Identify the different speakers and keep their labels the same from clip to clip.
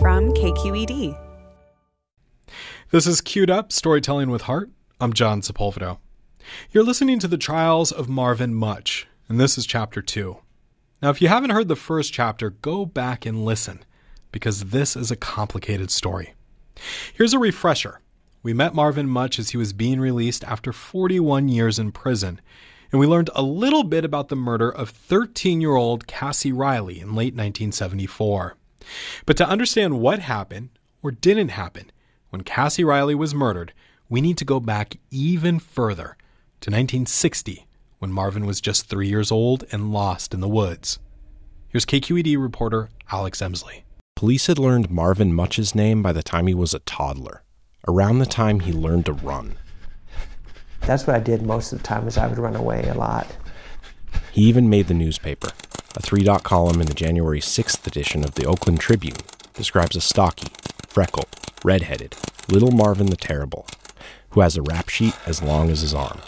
Speaker 1: from KQED.
Speaker 2: This is Queued Up Storytelling with Heart. I'm John Sepulvado. You're listening to the trials of Marvin Mutch, and this is chapter 2. Now, if you haven't heard the first chapter, go back and listen, because this is a complicated story. Here's a refresher. We met Marvin Mutch as he was being released after 41 years in prison, and we learned a little bit about the murder of 13 year old Cassie Riley in late 1974. But to understand what happened or didn't happen when Cassie Riley was murdered, we need to go back even further to 1960 when Marvin was just three years old and lost in the woods. Here's KQED reporter Alex Emslie.
Speaker 3: Police had learned Marvin Mutch's name by the time he was a toddler, around the time he learned to run.
Speaker 4: That's what I did most of the time is I would run away a lot.
Speaker 3: He even made the newspaper. A three-dot column in the January 6th edition of the Oakland Tribune describes a stocky, freckled, red-headed, little Marvin the Terrible, who has a rap sheet as long as his arm.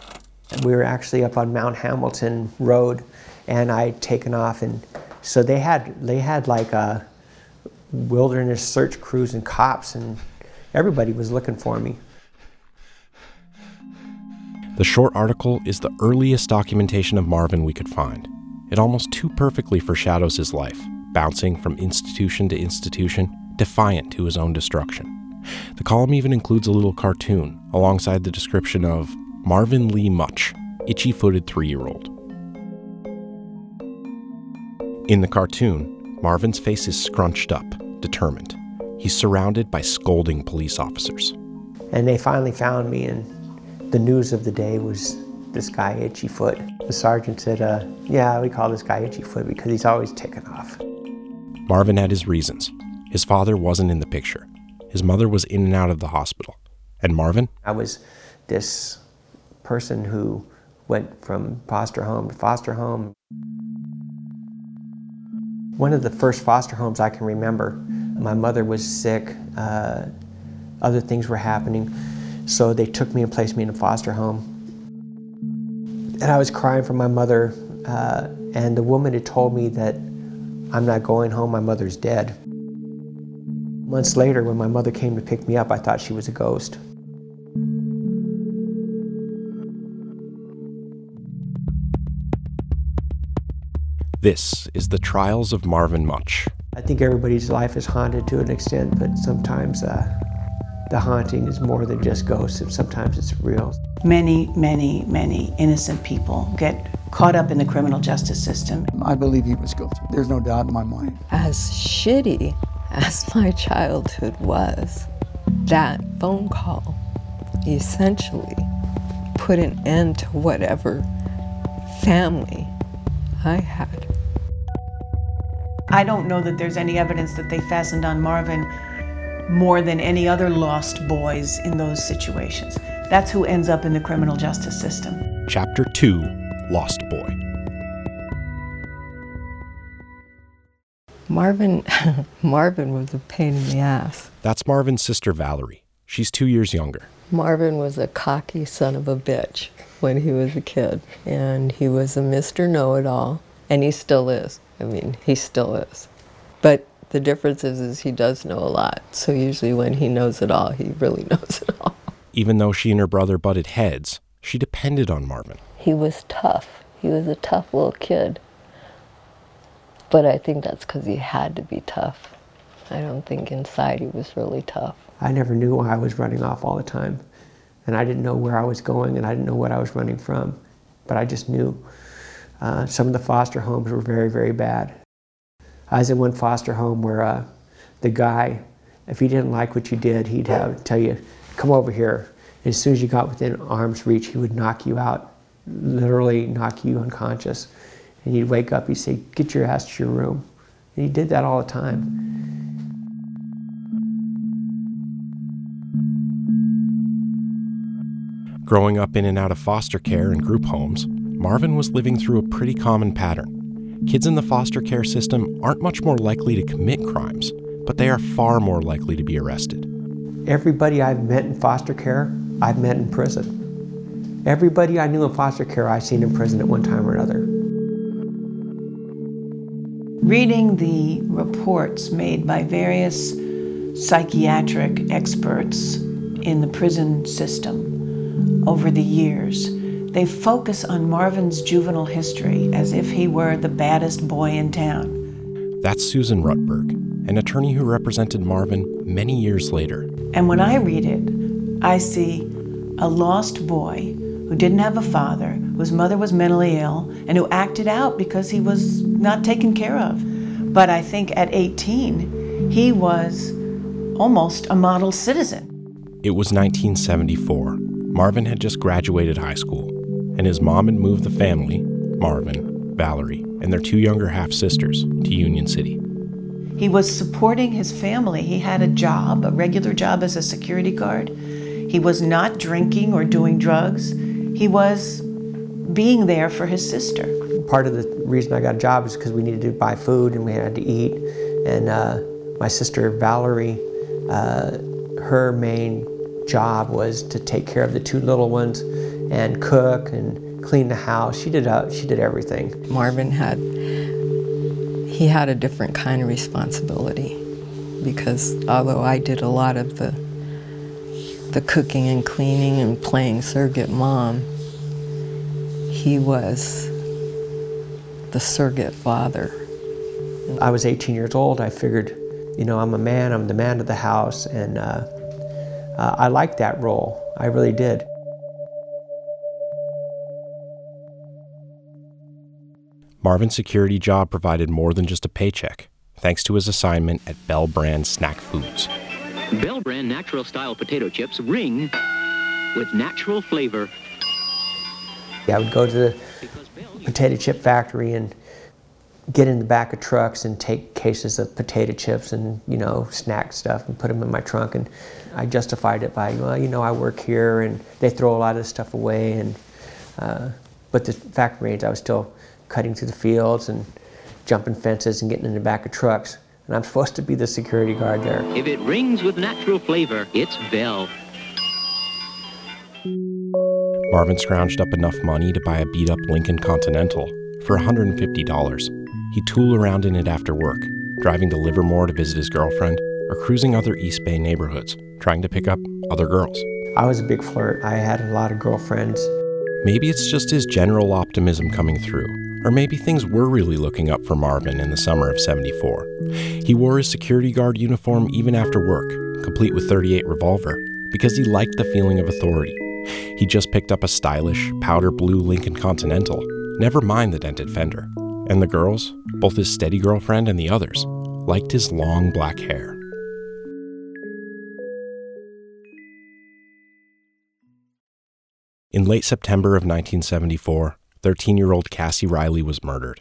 Speaker 4: We were actually up on Mount Hamilton Road, and I'd taken off, and so they had they had like a wilderness search crews and cops, and everybody was looking for me.
Speaker 3: The short article is the earliest documentation of Marvin we could find. It almost too perfectly foreshadows his life, bouncing from institution to institution, defiant to his own destruction. The column even includes a little cartoon alongside the description of Marvin Lee Mutch, itchy footed three year old. In the cartoon, Marvin's face is scrunched up, determined. He's surrounded by scolding police officers.
Speaker 4: And they finally found me, and the news of the day was this guy, Itchy Foot. The sergeant said, uh, Yeah, we call this guy Itchy Foot because he's always taken off.
Speaker 3: Marvin had his reasons. His father wasn't in the picture, his mother was in and out of the hospital. And Marvin?
Speaker 4: I was this person who went from foster home to foster home. One of the first foster homes I can remember, my mother was sick, uh, other things were happening. So they took me and placed me in a foster home. And I was crying for my mother, uh, and the woman had told me that I'm not going home, my mother's dead. Months later, when my mother came to pick me up, I thought she was a ghost.
Speaker 3: This is the trials of Marvin Mutch.
Speaker 4: I think everybody's life is haunted to an extent, but sometimes uh, the haunting is more than just ghosts, and sometimes it's real.
Speaker 5: Many, many, many innocent people get caught up in the criminal justice system.
Speaker 6: I believe he was guilty. There's no doubt in my mind.
Speaker 7: As shitty as my childhood was, that phone call essentially put an end to whatever family I had.
Speaker 5: I don't know that there's any evidence that they fastened on Marvin more than any other lost boys in those situations. That's who ends up in the criminal justice system.
Speaker 3: Chapter 2 Lost Boy.
Speaker 7: Marvin Marvin was a pain in the ass.
Speaker 3: That's Marvin's sister Valerie. She's 2 years younger.
Speaker 7: Marvin was a cocky son of a bitch when he was a kid and he was a Mr. Know-it-all and he still is. I mean, he still is. But the difference is, is he does know a lot. So usually when he knows it all, he really knows it all.
Speaker 3: Even though she and her brother butted heads, she depended on Marvin.
Speaker 7: He was tough. He was a tough little kid. But I think that's because he had to be tough. I don't think inside he was really tough.
Speaker 4: I never knew why I was running off all the time. And I didn't know where I was going and I didn't know what I was running from. But I just knew. Uh, some of the foster homes were very, very bad. I was in one foster home where uh, the guy, if he didn't like what you did, he'd have tell you, "Come over here." And as soon as you got within arm's reach, he would knock you out, literally knock you unconscious. And you'd wake up, he'd say, "Get your ass to your room." And he did that all the time.
Speaker 3: Growing up in and out of foster care and group homes, Marvin was living through a pretty common pattern. Kids in the foster care system aren't much more likely to commit crimes, but they are far more likely to be arrested.
Speaker 4: Everybody I've met in foster care, I've met in prison. Everybody I knew in foster care, I've seen in prison at one time or another.
Speaker 5: Reading the reports made by various psychiatric experts in the prison system over the years, they focus on Marvin's juvenile history as if he were the baddest boy in town.
Speaker 3: That's Susan Rutberg, an attorney who represented Marvin many years later.
Speaker 5: And when I read it, I see a lost boy who didn't have a father, whose mother was mentally ill, and who acted out because he was not taken care of. But I think at 18, he was almost a model citizen.
Speaker 3: It was 1974. Marvin had just graduated high school, and his mom had moved the family, Marvin, Valerie, and their two younger half sisters, to Union City.
Speaker 5: He was supporting his family. He had a job, a regular job as a security guard. He was not drinking or doing drugs. He was being there for his sister.
Speaker 4: Part of the reason I got a job is because we needed to buy food and we had to eat. And uh, my sister Valerie, uh, her main job was to take care of the two little ones and cook and clean the house. She did uh, she did everything.
Speaker 7: Marvin had he had a different kind of responsibility because although I did a lot of the the cooking and cleaning and playing surrogate mom, he was the surrogate father.
Speaker 4: I was 18 years old. I figured, you know, I'm a man. I'm the man of the house, and uh, uh, I liked that role. I really did.
Speaker 3: Marvin's security job provided more than just a paycheck, thanks to his assignment at Bell Brand Snack Foods.
Speaker 1: Bell Brand natural style potato chips ring with natural flavor.
Speaker 4: I would go to the potato chip factory and get in the back of trucks and take cases of potato chips and you know snack stuff and put them in my trunk and I justified it by well you know I work here and they throw a lot of this stuff away and uh, but the fact remains I was still cutting through the fields and jumping fences and getting in the back of trucks and I'm supposed to be the security guard there.
Speaker 1: If it rings with natural flavor, it's Bell.
Speaker 3: Marvin scrounged up enough money to buy a beat up Lincoln Continental for $150. He'd tool around in it after work, driving to Livermore to visit his girlfriend, or cruising other East Bay neighborhoods, trying to pick up other girls.
Speaker 4: I was a big flirt. I had a lot of girlfriends.
Speaker 3: Maybe it's just his general optimism coming through, or maybe things were really looking up for Marvin in the summer of 74. He wore his security guard uniform even after work, complete with 38 revolver, because he liked the feeling of authority. He just picked up a stylish, powder blue Lincoln Continental, never mind the dented fender. And the girls, both his steady girlfriend and the others, liked his long black hair. In late September of 1974, 13 year old Cassie Riley was murdered.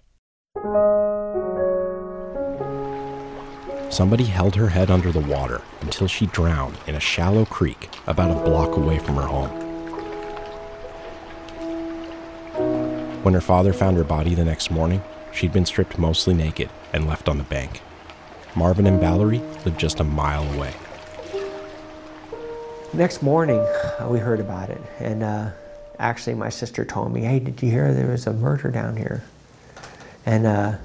Speaker 3: Somebody held her head under the water until she drowned in a shallow creek about a block away from her home. When her father found her body the next morning, she'd been stripped mostly naked and left on the bank. Marvin and Valerie lived just a mile away.
Speaker 4: Next morning, uh, we heard about it, and uh, actually, my sister told me, "Hey, did you hear there was a murder down here?" And uh,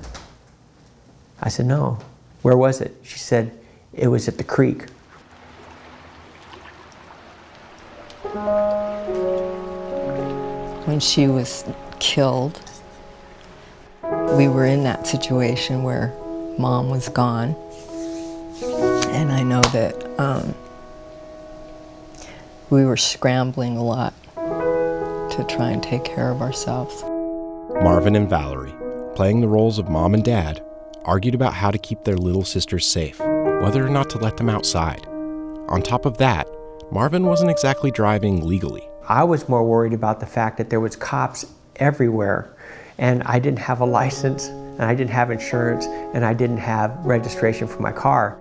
Speaker 4: I said, "No." Where was it? She said, "It was at the creek."
Speaker 7: When she was killed, we were in that situation where mom was gone. And I know that um, we were scrambling a lot to try and take care of ourselves.
Speaker 3: Marvin and Valerie, playing the roles of mom and dad, argued about how to keep their little sisters safe, whether or not to let them outside. On top of that, Marvin wasn't exactly driving legally.
Speaker 4: I was more worried about the fact that there was cops everywhere and I didn't have a license and I didn't have insurance and I didn't have registration for my car.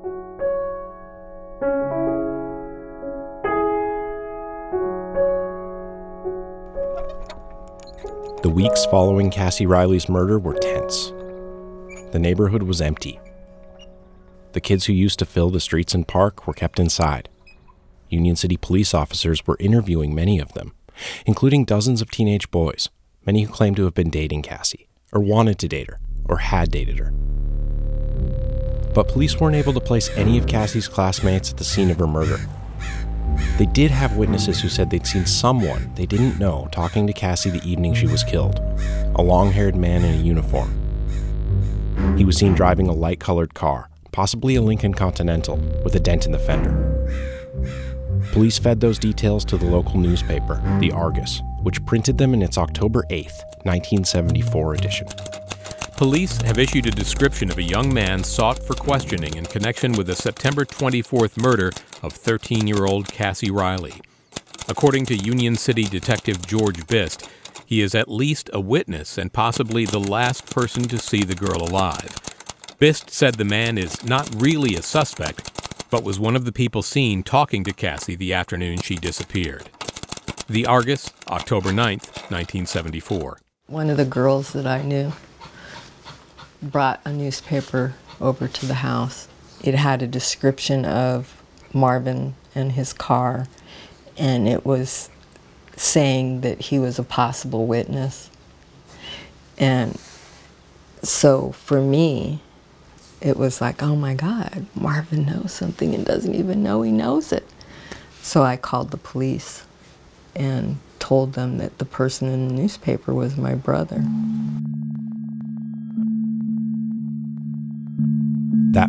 Speaker 3: The weeks following Cassie Riley's murder were tense. The neighborhood was empty. The kids who used to fill the streets and park were kept inside. Union City police officers were interviewing many of them, including dozens of teenage boys, many who claimed to have been dating Cassie, or wanted to date her, or had dated her. But police weren't able to place any of Cassie's classmates at the scene of her murder. They did have witnesses who said they'd seen someone they didn't know talking to Cassie the evening she was killed a long haired man in a uniform. He was seen driving a light colored car, possibly a Lincoln Continental, with a dent in the fender. Police fed those details to the local newspaper, the Argus, which printed them in its October 8, 1974 edition.
Speaker 8: Police have issued a description of a young man sought for questioning in connection with the September 24th murder of 13 year old Cassie Riley. According to Union City Detective George Bist, he is at least a witness and possibly the last person to see the girl alive. Bist said the man is not really a suspect, but was one of the people seen talking to Cassie the afternoon she disappeared. The Argus, October 9th, 1974.
Speaker 7: One of the girls that I knew brought a newspaper over to the house. It had a description of Marvin and his car, and it was saying that he was a possible witness. And so for me, it was like, oh my God, Marvin knows something and doesn't even know he knows it. So I called the police and told them that the person in the newspaper was my brother.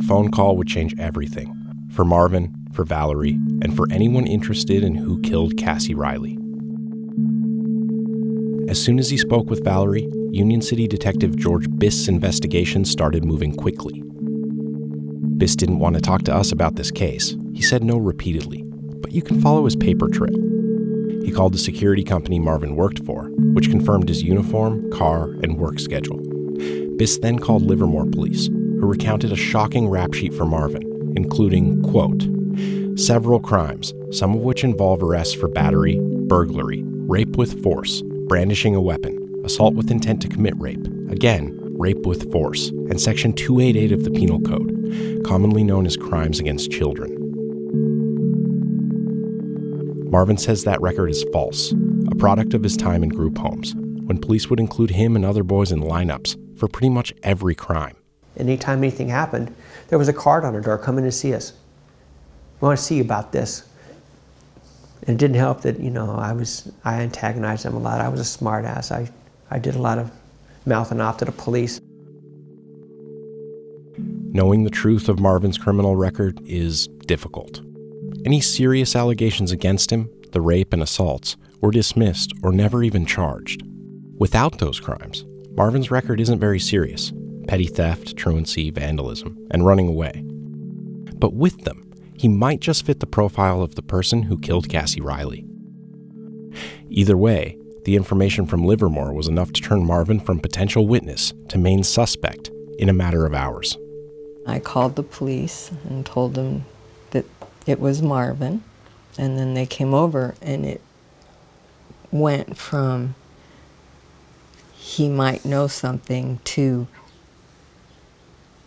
Speaker 3: Phone call would change everything for Marvin, for Valerie, and for anyone interested in who killed Cassie Riley. As soon as he spoke with Valerie, Union City Detective George Bist's investigation started moving quickly. Biss didn't want to talk to us about this case. He said no repeatedly, but you can follow his paper trail. He called the security company Marvin worked for, which confirmed his uniform, car, and work schedule. Biss then called Livermore police, who recounted a shocking rap sheet for Marvin, including, quote, several crimes, some of which involve arrests for battery, burglary, rape with force, brandishing a weapon, assault with intent to commit rape, again, rape with force, and Section 288 of the Penal Code, commonly known as crimes against children. Marvin says that record is false, a product of his time in group homes, when police would include him and other boys in lineups for pretty much every crime.
Speaker 4: Anytime anything happened, there was a card on the door, come in and see us. We want to see you about this. And it didn't help that, you know, I was, I antagonized them a lot. I was a smart ass. I, I did a lot of mouthing off to the police.
Speaker 3: Knowing the truth of Marvin's criminal record is difficult. Any serious allegations against him, the rape and assaults, were dismissed or never even charged. Without those crimes, Marvin's record isn't very serious petty theft, truancy, vandalism, and running away. But with them, he might just fit the profile of the person who killed Cassie Riley. Either way, the information from Livermore was enough to turn Marvin from potential witness to main suspect in a matter of hours.
Speaker 7: I called the police and told them that it was Marvin, and then they came over, and it went from he might know something to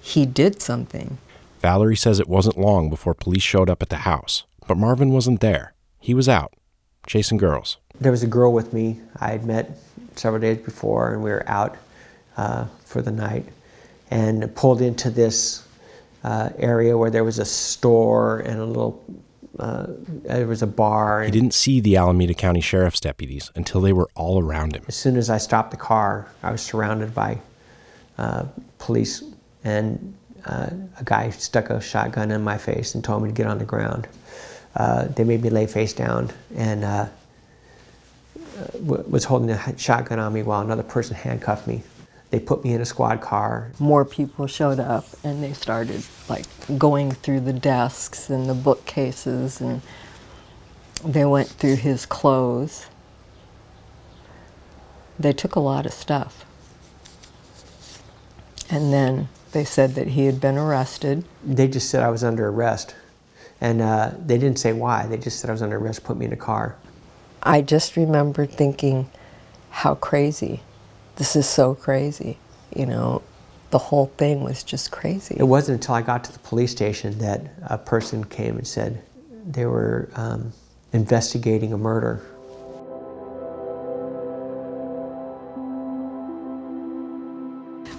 Speaker 7: he did something.
Speaker 3: Valerie says it wasn't long before police showed up at the house, but Marvin wasn't there. He was out, chasing girls.
Speaker 4: There was a girl with me I had met several days before, and we were out uh, for the night and pulled into this uh, area where there was a store and a little uh, there was a bar.
Speaker 3: He didn't see the Alameda County Sheriff's deputies until they were all around him.
Speaker 4: As soon as I stopped the car, I was surrounded by uh, police, and uh, a guy stuck a shotgun in my face and told me to get on the ground. Uh, they made me lay face down and uh, was holding a shotgun on me while another person handcuffed me. They put me in a squad car.
Speaker 7: More people showed up and they started like going through the desks and the bookcases and they went through his clothes. They took a lot of stuff. And then they said that he had been arrested.
Speaker 4: They just said I was under arrest. And uh, they didn't say why. They just said I was under arrest, put me in a car.
Speaker 7: I just remember thinking, how crazy. This is so crazy. You know, the whole thing was just crazy.
Speaker 4: It wasn't until I got to the police station that a person came and said they were um, investigating a murder.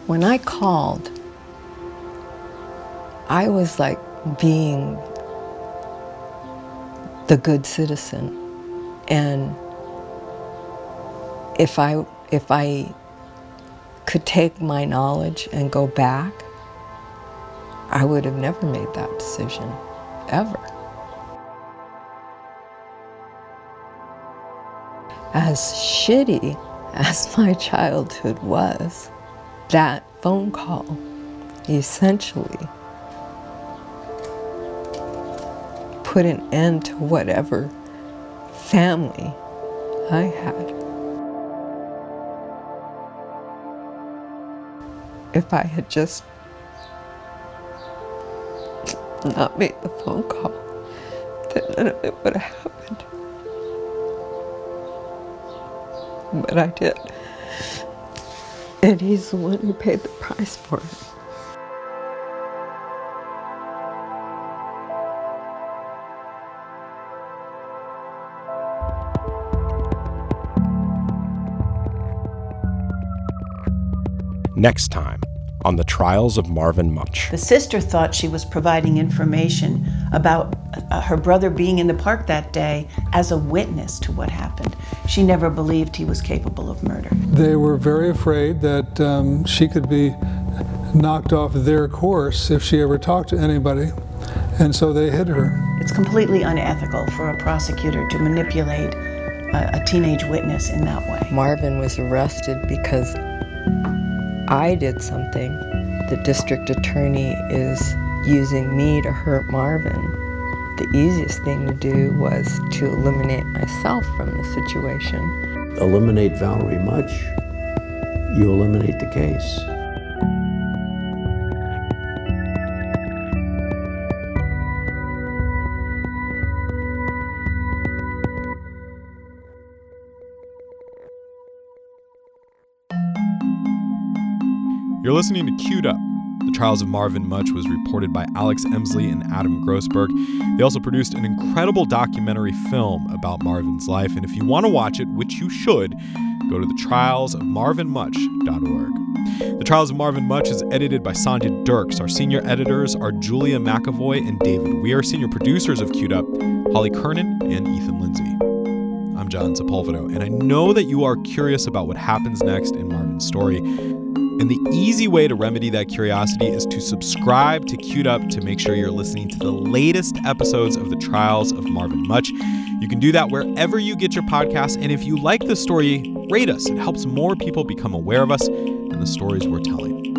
Speaker 7: When I called, I was like being the good citizen. And if I if I could take my knowledge and go back, I would have never made that decision, ever. As shitty as my childhood was, that phone call essentially put an end to whatever family I had. If I had just not made the phone call, then none of it would have happened. But I did. And he's the one who paid the price for it.
Speaker 3: Next time on the trials of Marvin Mutch.
Speaker 5: The sister thought she was providing information about uh, her brother being in the park that day as a witness to what happened. She never believed he was capable of murder.
Speaker 9: They were very afraid that um, she could be knocked off their course if she ever talked to anybody, and so they hid her.
Speaker 5: It's completely unethical for a prosecutor to manipulate a, a teenage witness in that way.
Speaker 7: Marvin was arrested because I did something. The district attorney is using me to hurt Marvin. The easiest thing to do was to eliminate myself from the situation.
Speaker 10: Eliminate Valerie Mutch, you eliminate the case.
Speaker 2: Listening to Queued Up. The Trials of Marvin Mutch was reported by Alex Emslie and Adam Grossberg. They also produced an incredible documentary film about Marvin's life, and if you want to watch it, which you should, go to thetrialsofmarvinmutch.org. The Trials of Marvin Mutch is edited by Sanjay Dirks. Our senior editors are Julia McAvoy and David. We are senior producers of Queued Up, Holly Kernan and Ethan Lindsay. I'm John Sepulvado, and I know that you are curious about what happens next in Marvin's story. And the easy way to remedy that curiosity is to subscribe to Queued Up to make sure you're listening to the latest episodes of the Trials of Marvin Mutch. You can do that wherever you get your podcasts. And if you like the story, rate us. It helps more people become aware of us and the stories we're telling.